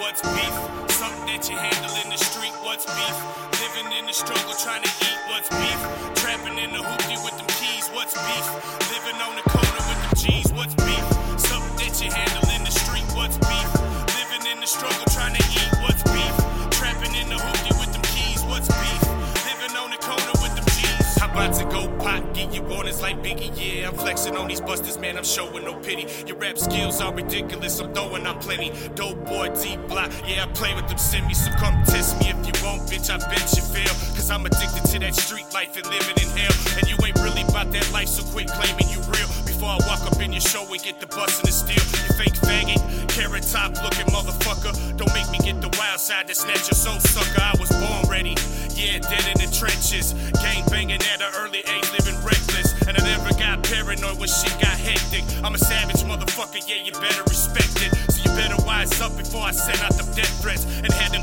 What's beef? Something that you handle in the street. What's beef? Living in the struggle, trying to eat. What's beef? Trapping in the hoopty with them keys. What's beef? Living on the corner with them G's. What's beef? Something that you handle in the street. What's beef? Living in the struggle, trying to eat. About to go pot, get you warnings like Biggie. Yeah, I'm flexing on these busters, man. I'm showing no pity. Your rap skills are ridiculous. I'm throwing out plenty. Dope boy, deep block. Yeah, I play with them semi. So come test me if you want, bitch. I bet you fail. Cause I'm addicted to that street life and living in hell. And you ain't really about that life, so quit claiming you real. Before I walk up in your show and get the bustin' and the steal. You fake faggot, carrot top looking motherfucker. Don't make me get the wild side to snatch your soul sucker. Trenches. Gang banging at an early age, living reckless. And I never got paranoid when shit got hectic. I'm a savage motherfucker, yeah, you better respect it. So you better wise up before I send out them death threats. And had them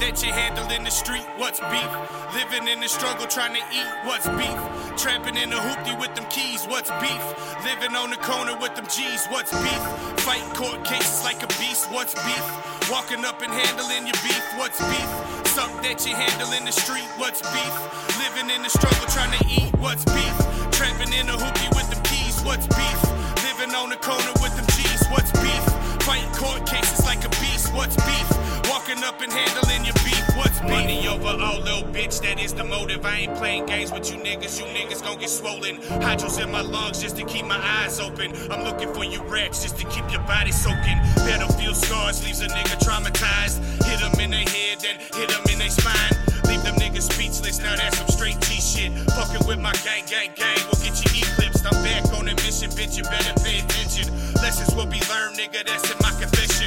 that you handle in the street. What's beef? Living in the struggle, trying to eat. What's beef? Trapping in the hoopty with them keys. What's beef? Living on the corner with them G's. What's beef? Fighting court cases like a beast. What's beef? Walking up and handling your beef. What's beef? Something that you handle in the street. What's beef? Living in the struggle, trying to eat. What's beef? Trapping in the hoopty with them keys. What's beef? Up and handling your beef. What's beef? Money over all, little bitch. That is the motive. I ain't playing games with you niggas. You niggas gon' get swollen. Hydros in my lungs just to keep my eyes open. I'm looking for you rats just to keep your body soaking. Battlefield scars leaves a nigga traumatized. Hit him in their head, then hit him in their spine. Leave them niggas speechless. Now that's some straight G shit. Fucking with my gang, gang, gang. We'll get you eclipsed. I'm back on a mission, bitch. You better pay attention. Lessons will be learned, nigga. That's in my confession.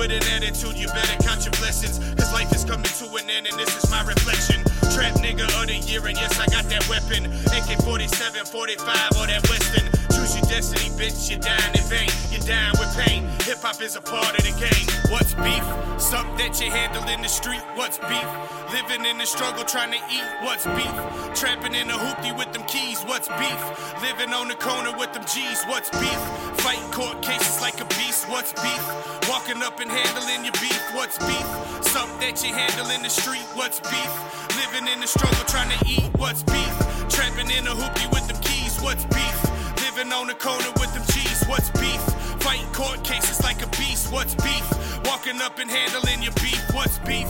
With an attitude. You better count your blessings. Cause life is coming to an end, and this is my reflection. Trap nigga of the year, and yes, I got that weapon. AK 47, 45, or that Wesson. Choose your destiny, bitch. You're dying in vain. You're dying with pain. Hip hop is a part of the game. What's beef? Something that you handle in the street. What's beef? Living in the struggle, trying to eat. What's beef? Trapping in the hoopty with them keys. What's beef? Living on the corner with them G's. What's beef? Fighting court cases like a beast. What's beef? Walking up and handling your beef. What's beef? Something that you handle in the street. What's beef? Living in the struggle, trying to eat. What's beef? Trapping in the hoopty with them keys. What's beef? Living on the corner with them G's. What's beef? Fighting court cases like a beast. What's beef? Walking up and handling your beef. What's beef?